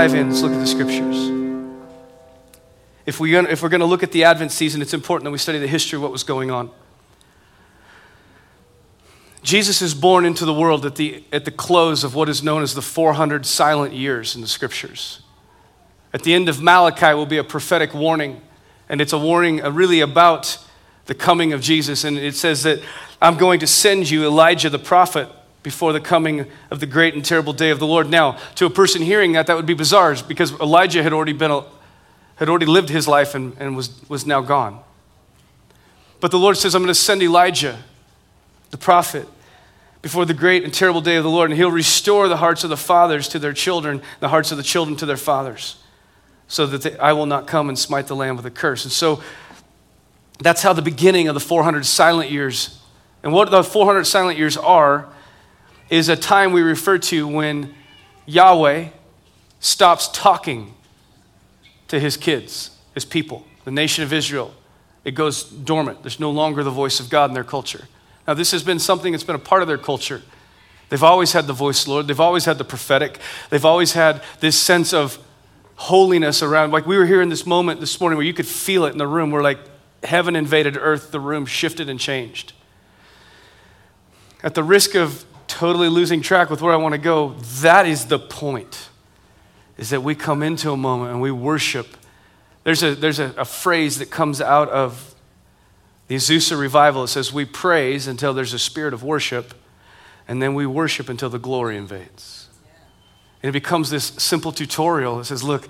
dive in. Let's look at the scriptures. If, we, if we're going to look at the Advent season, it's important that we study the history of what was going on. Jesus is born into the world at the, at the close of what is known as the 400 silent years in the scriptures. At the end of Malachi will be a prophetic warning, and it's a warning uh, really about the coming of Jesus. And it says that I'm going to send you Elijah the prophet before the coming of the great and terrible day of the Lord. Now, to a person hearing that, that would be bizarre because Elijah had already, been, had already lived his life and, and was, was now gone. But the Lord says, I'm going to send Elijah, the prophet, before the great and terrible day of the Lord, and he'll restore the hearts of the fathers to their children, the hearts of the children to their fathers, so that they, I will not come and smite the land with a curse. And so that's how the beginning of the 400 silent years, and what the 400 silent years are, is a time we refer to when Yahweh stops talking to his kids, his people, the nation of Israel. It goes dormant. There's no longer the voice of God in their culture. Now, this has been something that's been a part of their culture. They've always had the voice, of Lord. They've always had the prophetic. They've always had this sense of holiness around. Like we were here in this moment this morning where you could feel it in the room where like heaven invaded earth, the room shifted and changed. At the risk of totally losing track with where I want to go, that is the point. Is that we come into a moment and we worship. There's a, there's a, a phrase that comes out of the Azusa revival. It says, We praise until there's a spirit of worship, and then we worship until the glory invades. And it becomes this simple tutorial. It says, Look,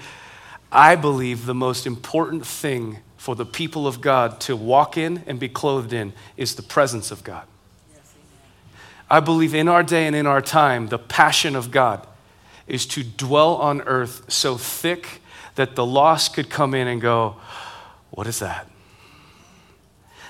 I believe the most important thing for the people of God to walk in and be clothed in is the presence of God. I believe in our day and in our time, the passion of God is to dwell on earth so thick that the lost could come in and go, What is that?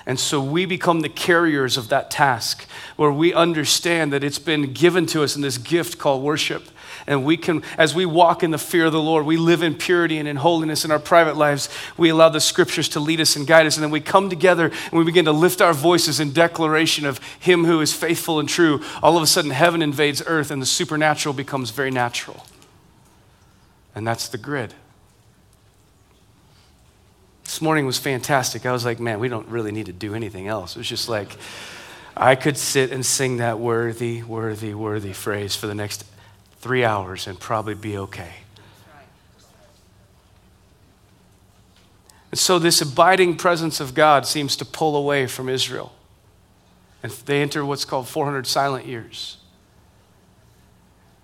And so we become the carriers of that task where we understand that it's been given to us in this gift called worship. And we can, as we walk in the fear of the Lord, we live in purity and in holiness in our private lives. We allow the scriptures to lead us and guide us. And then we come together and we begin to lift our voices in declaration of Him who is faithful and true. All of a sudden, heaven invades earth and the supernatural becomes very natural. And that's the grid. This morning was fantastic. I was like, man, we don't really need to do anything else. It was just like, I could sit and sing that worthy, worthy, worthy phrase for the next three hours and probably be okay. And so, this abiding presence of God seems to pull away from Israel. And they enter what's called 400 silent years.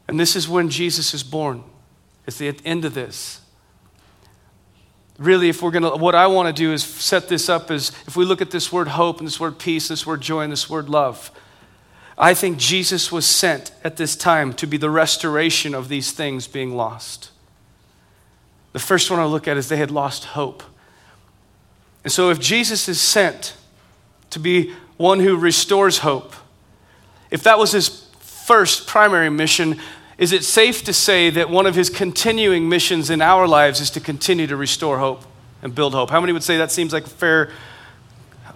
And this is when Jesus is born. It's the end of this. Really, if we're gonna, what I want to do is set this up as if we look at this word hope and this word peace, this word joy and this word love. I think Jesus was sent at this time to be the restoration of these things being lost. The first one I look at is they had lost hope. And so, if Jesus is sent to be one who restores hope, if that was his first primary mission, is it safe to say that one of his continuing missions in our lives is to continue to restore hope and build hope? How many would say that seems like a fair?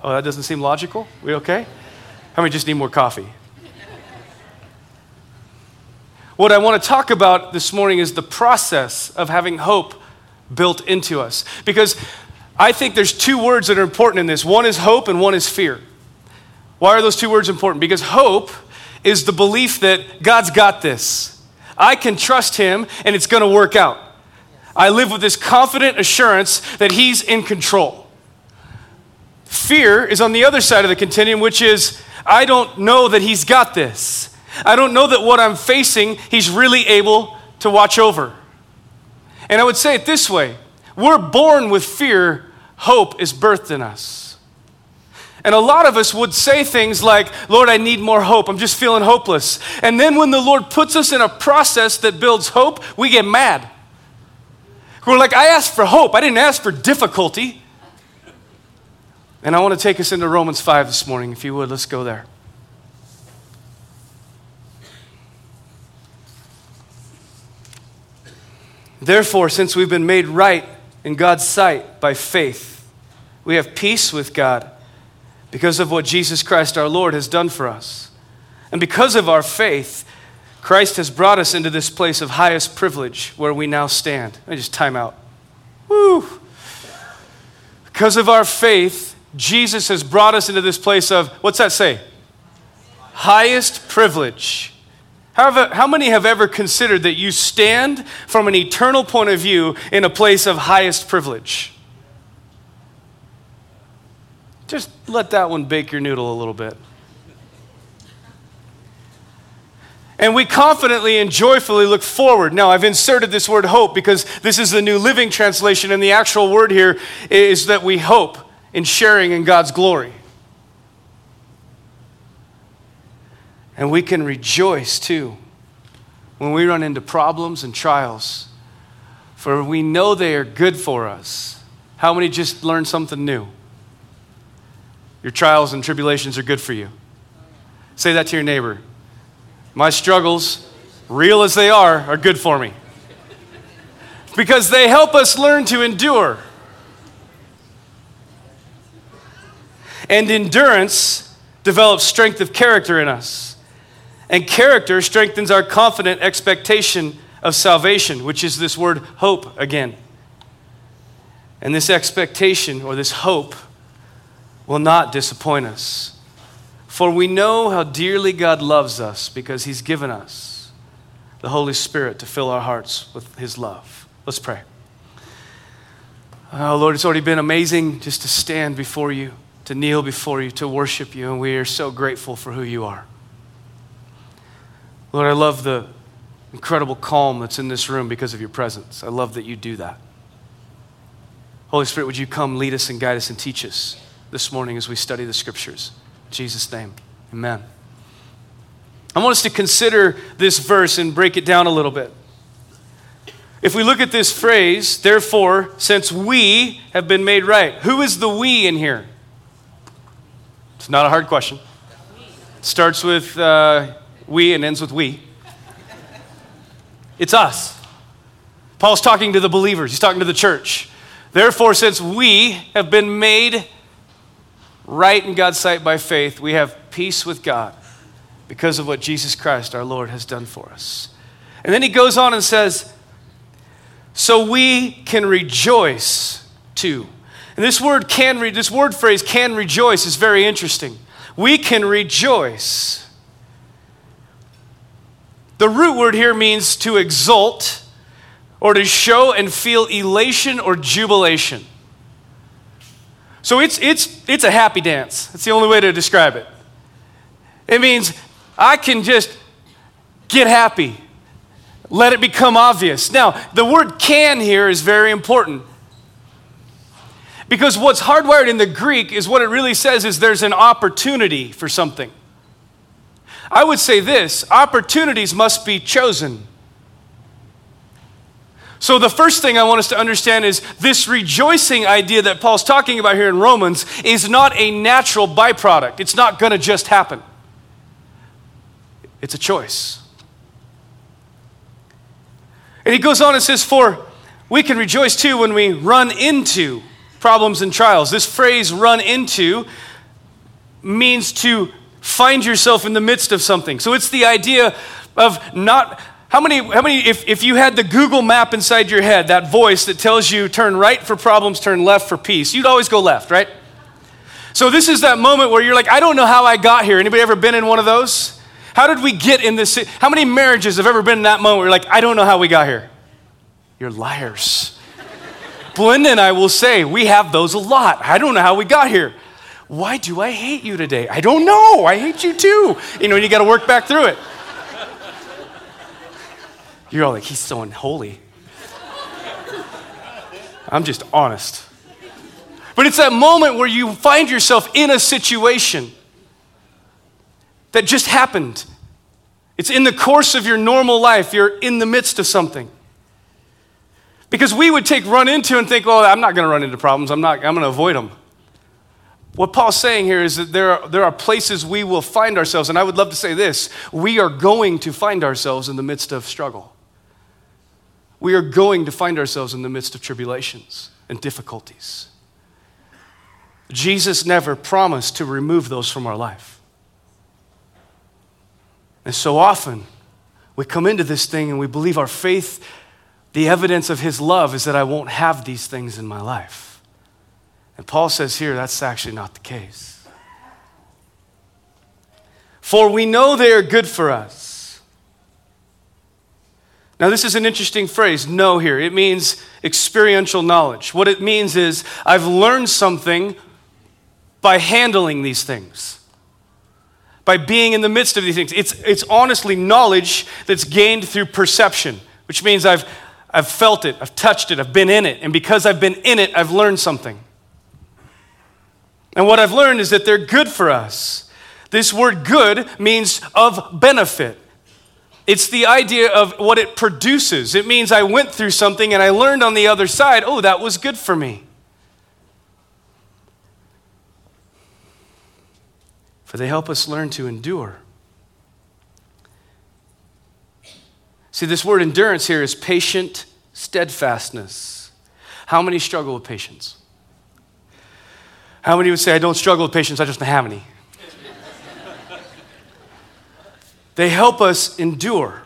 Oh, that doesn't seem logical? We okay? How many just need more coffee? What I want to talk about this morning is the process of having hope built into us. Because I think there's two words that are important in this one is hope and one is fear. Why are those two words important? Because hope is the belief that God's got this. I can trust Him and it's going to work out. I live with this confident assurance that He's in control. Fear is on the other side of the continuum, which is I don't know that He's got this. I don't know that what I'm facing, He's really able to watch over. And I would say it this way we're born with fear, hope is birthed in us. And a lot of us would say things like, Lord, I need more hope. I'm just feeling hopeless. And then when the Lord puts us in a process that builds hope, we get mad. We're like, I asked for hope, I didn't ask for difficulty. And I want to take us into Romans 5 this morning. If you would, let's go there. Therefore, since we've been made right in God's sight by faith, we have peace with God because of what Jesus Christ our Lord has done for us. And because of our faith, Christ has brought us into this place of highest privilege where we now stand. I just time out. Woo! Because of our faith, Jesus has brought us into this place of, what's that say? Highest privilege. How, how many have ever considered that you stand from an eternal point of view in a place of highest privilege? Just let that one bake your noodle a little bit. And we confidently and joyfully look forward. Now, I've inserted this word hope because this is the New Living Translation, and the actual word here is that we hope in sharing in God's glory. And we can rejoice too when we run into problems and trials, for we know they are good for us. How many just learned something new? Your trials and tribulations are good for you. Say that to your neighbor. My struggles, real as they are, are good for me. Because they help us learn to endure. And endurance develops strength of character in us. And character strengthens our confident expectation of salvation, which is this word hope again. And this expectation or this hope will not disappoint us. For we know how dearly God loves us because he's given us the Holy Spirit to fill our hearts with his love. Let's pray. Oh, Lord, it's already been amazing just to stand before you, to kneel before you, to worship you, and we are so grateful for who you are. Lord, I love the incredible calm that's in this room because of your presence. I love that you do that. Holy Spirit, would you come lead us and guide us and teach us this morning as we study the scriptures? Jesus' name, amen. I want us to consider this verse and break it down a little bit. If we look at this phrase, therefore, since we have been made right, who is the we in here? It's not a hard question. It starts with uh, we and ends with we. It's us. Paul's talking to the believers, he's talking to the church. Therefore, since we have been made right in God's sight by faith, we have peace with God because of what Jesus Christ, our Lord, has done for us. And then he goes on and says, So we can rejoice too. And this word can re- this word phrase can rejoice is very interesting. We can rejoice. The root word here means to exult or to show and feel elation or jubilation. So it's, it's, it's a happy dance. That's the only way to describe it. It means I can just get happy, let it become obvious. Now, the word can here is very important. Because what's hardwired in the Greek is what it really says is there's an opportunity for something. I would say this opportunities must be chosen. So, the first thing I want us to understand is this rejoicing idea that Paul's talking about here in Romans is not a natural byproduct. It's not going to just happen, it's a choice. And he goes on and says, For we can rejoice too when we run into problems and trials. This phrase, run into, means to find yourself in the midst of something. So, it's the idea of not how many, how many if, if you had the Google map inside your head, that voice that tells you turn right for problems, turn left for peace, you'd always go left, right? So this is that moment where you're like, I don't know how I got here. Anybody ever been in one of those? How did we get in this? How many marriages have ever been in that moment where you're like, I don't know how we got here? You're liars. Belinda and I will say, we have those a lot. I don't know how we got here. Why do I hate you today? I don't know. I hate you too. You know, you got to work back through it. You're all like, he's so unholy. I'm just honest. But it's that moment where you find yourself in a situation that just happened. It's in the course of your normal life, you're in the midst of something. Because we would take run into and think, well, I'm not going to run into problems, I'm, not, I'm going to avoid them. What Paul's saying here is that there are, there are places we will find ourselves, and I would love to say this we are going to find ourselves in the midst of struggle we are going to find ourselves in the midst of tribulations and difficulties. Jesus never promised to remove those from our life. And so often, we come into this thing and we believe our faith, the evidence of his love is that I won't have these things in my life. And Paul says here that's actually not the case. For we know they are good for us. Now, this is an interesting phrase, know here. It means experiential knowledge. What it means is I've learned something by handling these things by being in the midst of these things. It's, it's honestly knowledge that's gained through perception, which means I've, I've felt it, I've touched it, I've been in it. And because I've been in it, I've learned something. And what I've learned is that they're good for us. This word good means of benefit. It's the idea of what it produces. It means I went through something and I learned on the other side, oh, that was good for me. for they help us learn to endure. See, this word endurance here is patient steadfastness. How many struggle with patience? How many would say, I don't struggle with patience, I just don't have any? they help us endure.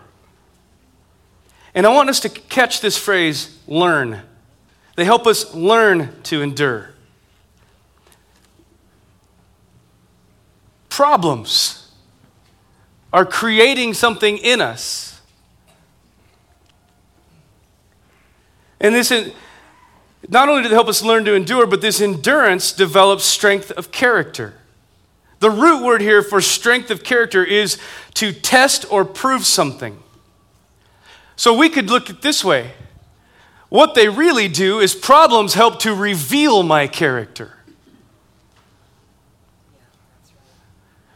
And I want us to catch this phrase, learn. They help us learn to endure. problems are creating something in us. And this, not only do they help us learn to endure, but this endurance develops strength of character. The root word here for strength of character is to test or prove something. So we could look at this way. What they really do is problems help to reveal my character.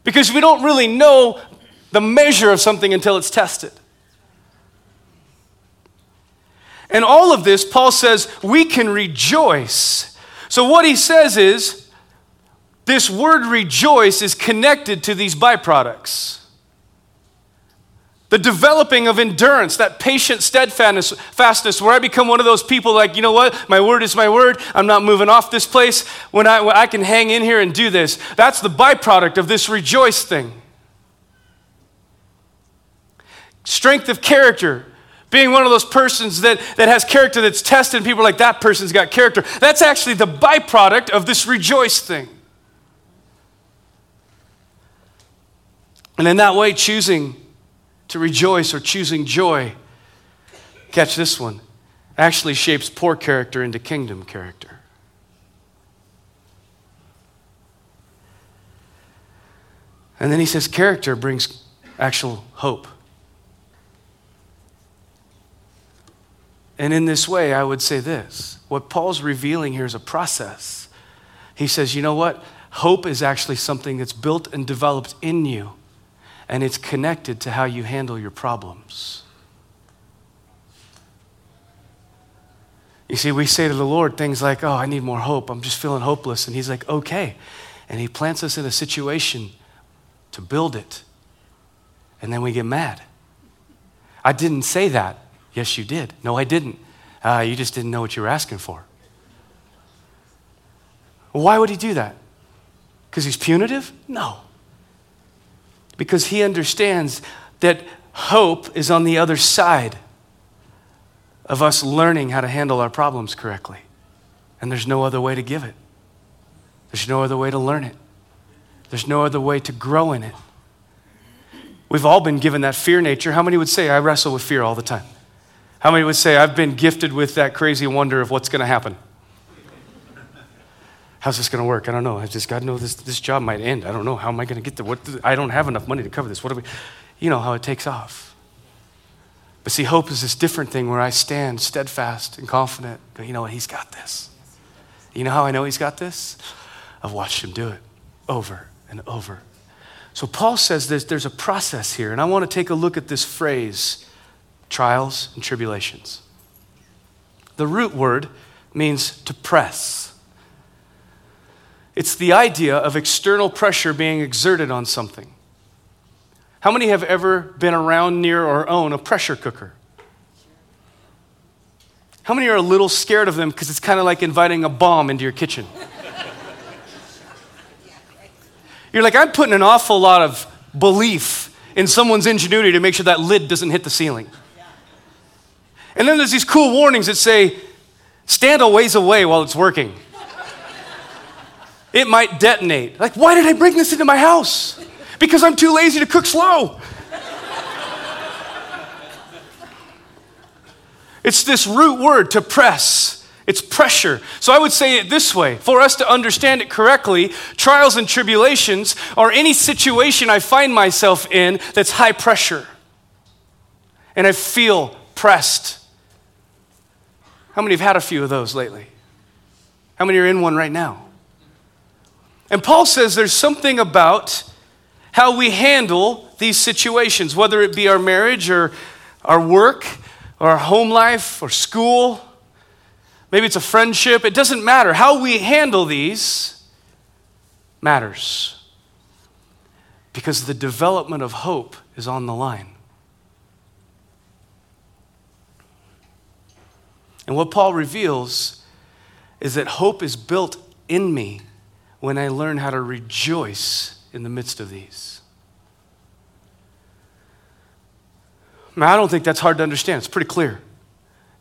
Because we don't really know the measure of something until it's tested. And all of this, Paul says, we can rejoice. So, what he says is, this word rejoice is connected to these byproducts. The developing of endurance, that patient steadfastness, where I become one of those people like, you know what, my word is my word. I'm not moving off this place. When I, when I can hang in here and do this, that's the byproduct of this rejoice thing. Strength of character, being one of those persons that, that has character that's tested, and people are like, that person's got character. That's actually the byproduct of this rejoice thing. And in that way, choosing to rejoice or choosing joy, catch this one, actually shapes poor character into kingdom character. And then he says, character brings actual hope. And in this way, I would say this what Paul's revealing here is a process. He says, you know what? Hope is actually something that's built and developed in you and it's connected to how you handle your problems. You see, we say to the Lord things like, Oh, I need more hope. I'm just feeling hopeless. And He's like, Okay. And He plants us in a situation to build it. And then we get mad. I didn't say that. Yes, you did. No, I didn't. Uh, you just didn't know what you were asking for. Why would He do that? Because He's punitive? No because he understands that hope is on the other side of us learning how to handle our problems correctly. And there's no other way to give it, there's no other way to learn it, there's no other way to grow in it. We've all been given that fear nature. How many would say, I wrestle with fear all the time? How many would say, I've been gifted with that crazy wonder of what's going to happen? how's this going to work? I don't know. I just got to know this, this job might end. I don't know. How am I going to get there? What, I don't have enough money to cover this. What do we, you know how it takes off. But see, hope is this different thing where I stand steadfast and confident. You know what? He's got this. You know how I know he's got this? I've watched him do it over and over. So Paul says this, there's a process here, and I want to take a look at this phrase trials and tribulations. The root word means to press. It's the idea of external pressure being exerted on something. How many have ever been around, near, or own a pressure cooker? How many are a little scared of them because it's kind of like inviting a bomb into your kitchen? You're like, I'm putting an awful lot of belief in someone's ingenuity to make sure that lid doesn't hit the ceiling. And then there's these cool warnings that say, stand a ways away while it's working. It might detonate. Like, why did I bring this into my house? Because I'm too lazy to cook slow. it's this root word to press. It's pressure. So I would say it this way for us to understand it correctly, trials and tribulations are any situation I find myself in that's high pressure. And I feel pressed. How many have had a few of those lately? How many are in one right now? And Paul says there's something about how we handle these situations, whether it be our marriage or our work or our home life or school Maybe it's a friendship. It doesn't matter. How we handle these matters. Because the development of hope is on the line. And what Paul reveals is that hope is built in me when I learn how to rejoice in the midst of these. Now, I don't think that's hard to understand. It's pretty clear.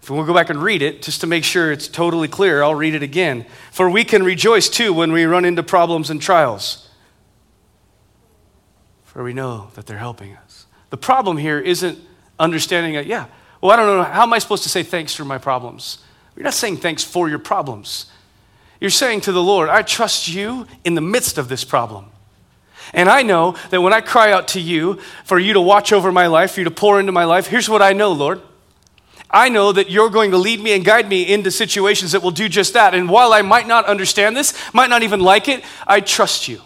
If we'll go back and read it, just to make sure it's totally clear, I'll read it again. For we can rejoice too when we run into problems and trials, for we know that they're helping us. The problem here isn't understanding that, yeah, well, I don't know, how am I supposed to say thanks for my problems? You're not saying thanks for your problems. You're saying to the Lord, I trust you in the midst of this problem. And I know that when I cry out to you for you to watch over my life, for you to pour into my life, here's what I know, Lord. I know that you're going to lead me and guide me into situations that will do just that. And while I might not understand this, might not even like it, I trust you.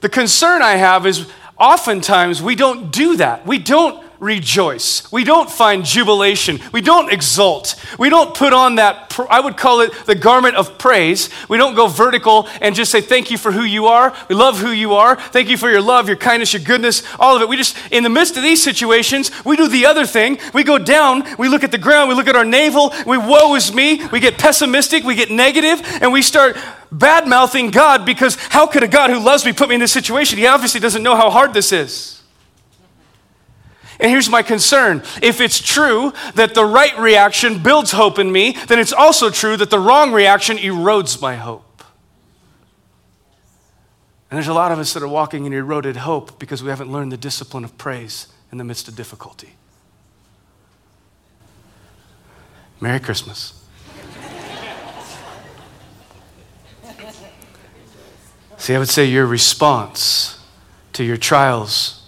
The concern I have is oftentimes we don't do that. We don't rejoice. We don't find jubilation. We don't exult. We don't put on that, I would call it the garment of praise. We don't go vertical and just say, Thank you for who you are. We love who you are. Thank you for your love, your kindness, your goodness, all of it. We just, in the midst of these situations, we do the other thing. We go down, we look at the ground, we look at our navel, we woe is me, we get pessimistic, we get negative, and we start bad mouthing God because how could a God who loves me put me in this situation? He obviously doesn't know how hard this is. And here's my concern if it's true that the right reaction builds hope in me, then it's also true that the wrong reaction erodes my hope. And there's a lot of us that are walking in eroded hope because we haven't learned the discipline of praise in the midst of difficulty. Merry Christmas. See, I would say your response to your trials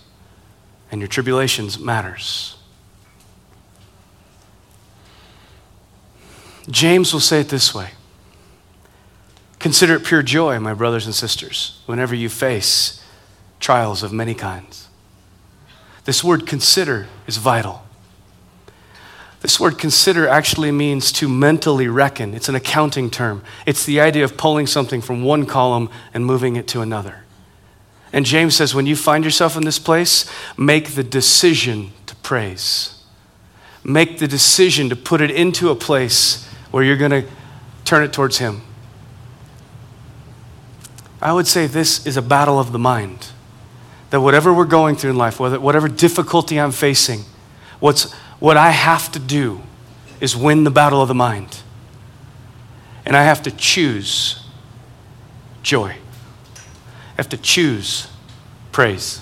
and your tribulations matters. James will say it this way Consider it pure joy, my brothers and sisters, whenever you face trials of many kinds. This word consider is vital. This word consider actually means to mentally reckon. It's an accounting term. It's the idea of pulling something from one column and moving it to another. And James says, when you find yourself in this place, make the decision to praise. Make the decision to put it into a place where you're going to turn it towards Him. I would say this is a battle of the mind. That whatever we're going through in life, whatever difficulty I'm facing, what's, what I have to do is win the battle of the mind. And I have to choose joy have to choose praise.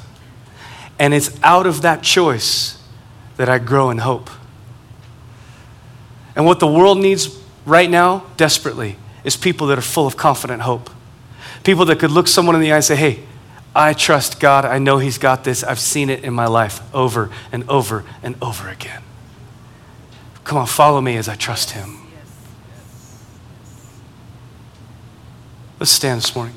And it's out of that choice that I grow in hope. And what the world needs right now, desperately, is people that are full of confident hope. People that could look someone in the eye and say, hey, I trust God. I know He's got this. I've seen it in my life over and over and over again. Come on, follow me as I trust Him. Let's stand this morning.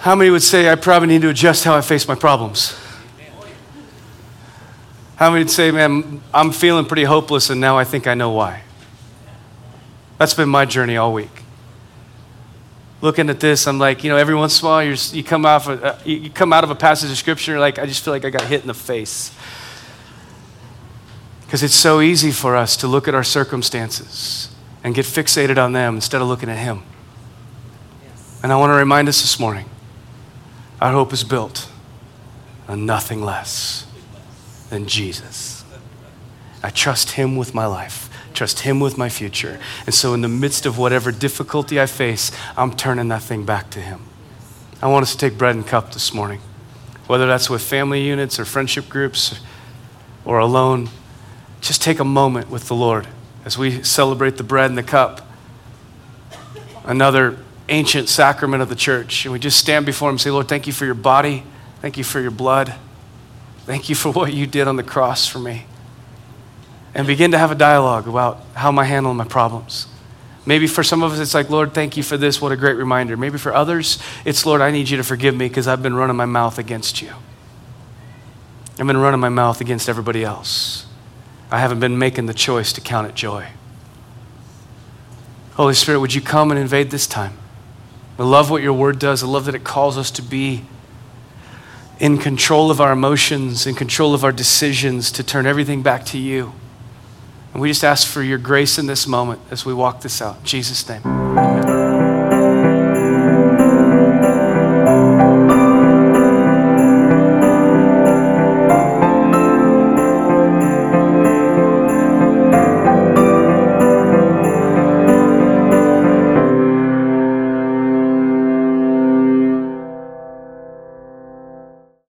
How many would say I probably need to adjust how I face my problems? How many would say, man, I'm feeling pretty hopeless and now I think I know why? That's been my journey all week. Looking at this, I'm like, you know, every once in a while you come, off a, uh, you come out of a passage of scripture, you're like, I just feel like I got hit in the face. Because it's so easy for us to look at our circumstances and get fixated on them instead of looking at Him. And I want to remind us this morning our hope is built on nothing less than Jesus. I trust Him with my life, trust Him with my future. And so, in the midst of whatever difficulty I face, I'm turning that thing back to Him. I want us to take bread and cup this morning, whether that's with family units or friendship groups or alone. Just take a moment with the Lord as we celebrate the bread and the cup. Another ancient sacrament of the church. And we just stand before Him and say, Lord, thank you for your body. Thank you for your blood. Thank you for what you did on the cross for me. And begin to have a dialogue about how am I handling my problems. Maybe for some of us, it's like, Lord, thank you for this. What a great reminder. Maybe for others, it's, Lord, I need you to forgive me because I've been running my mouth against you. I've been running my mouth against everybody else. I haven't been making the choice to count it joy. Holy Spirit, would you come and invade this time? I love what your word does. I love that it calls us to be in control of our emotions, in control of our decisions, to turn everything back to you. And we just ask for your grace in this moment as we walk this out. In Jesus' name. Amen.